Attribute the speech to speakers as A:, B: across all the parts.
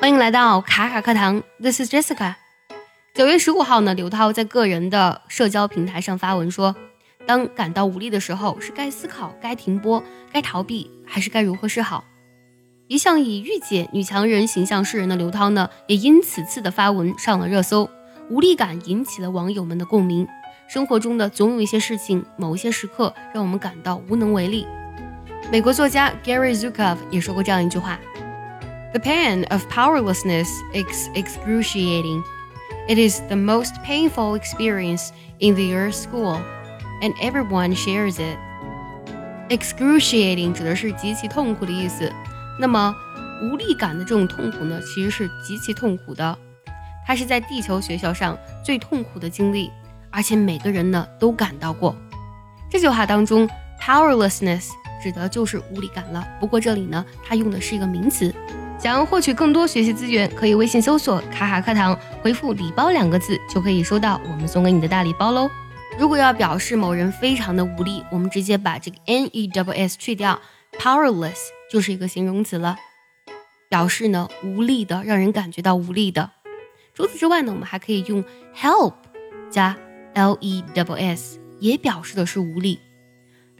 A: 欢迎来到卡卡课堂，This is Jessica。九月十五号呢，刘涛在个人的社交平台上发文说，当感到无力的时候，是该思考、该停播、该逃避，还是该如何是好？一向以御姐女强人形象示人的刘涛呢，也因此次的发文上了热搜，无力感引起了网友们的共鸣。生活中的总有一些事情，某一些时刻，让我们感到无能为力。美国作家 Gary Zukav 也说过这样一句话。The pain of powerlessness is excruciating. It is the most painful experience in the Earth School, and everyone shares it. Excruciating 指的是极其痛苦的意思。那么，无力感的这种痛苦呢，其实是极其痛苦的。它是在地球学校上最痛苦的经历，而且每个人呢都感到过。这句话当中，powerlessness 指的就是无力感了。不过这里呢，它用的是一个名词。 想要获取更多学习资源，可以微信搜索“卡卡课堂”，回复“礼包”两个字，就可以收到我们送给你的大礼包喽。如果要表示某人非常的无力，我们直接把这个 n e w s 去掉，powerless 就是一个形容词了，表示呢无力的，让人感觉到无力的。除此之外呢，我们还可以用 help 加 l e w s，也表示的是无力。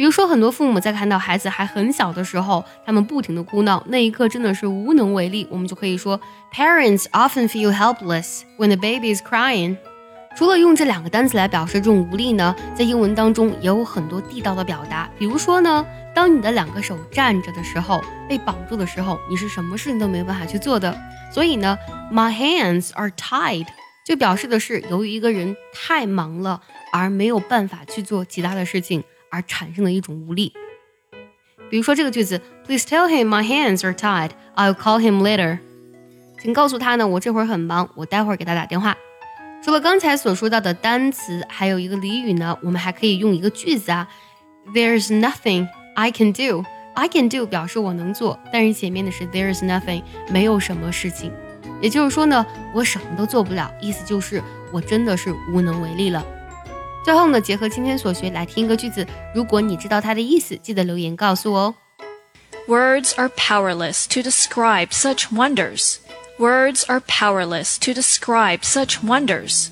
A: 比如说，很多父母在看到孩子还很小的时候，他们不停的哭闹，那一刻真的是无能为力。我们就可以说，Parents often feel helpless when the baby is crying。除了用这两个单词来表示这种无力呢，在英文当中也有很多地道的表达。比如说呢，当你的两个手站着的时候，被绑住的时候，你是什么事情都没有办法去做的。所以呢，My hands are tied，就表示的是由于一个人太忙了而没有办法去做其他的事情。而产生的一种无力。比如说这个句子，Please tell him my hands are tied. I'll call him later. 请告诉他呢，我这会儿很忙，我待会儿给他打电话。除了刚才所说到的单词，还有一个俚语呢，我们还可以用一个句子啊，There's nothing I can do. I can do 表示我能做，但是前面的是 There's nothing，没有什么事情。也就是说呢，我什么都做不了，意思就是我真的是无能为力了。最后呢，结合今天所学来听一个句子。如果你知道它的意思，记得留言告诉我哦。
B: Words are powerless to describe such wonders. Words are powerless to describe such wonders.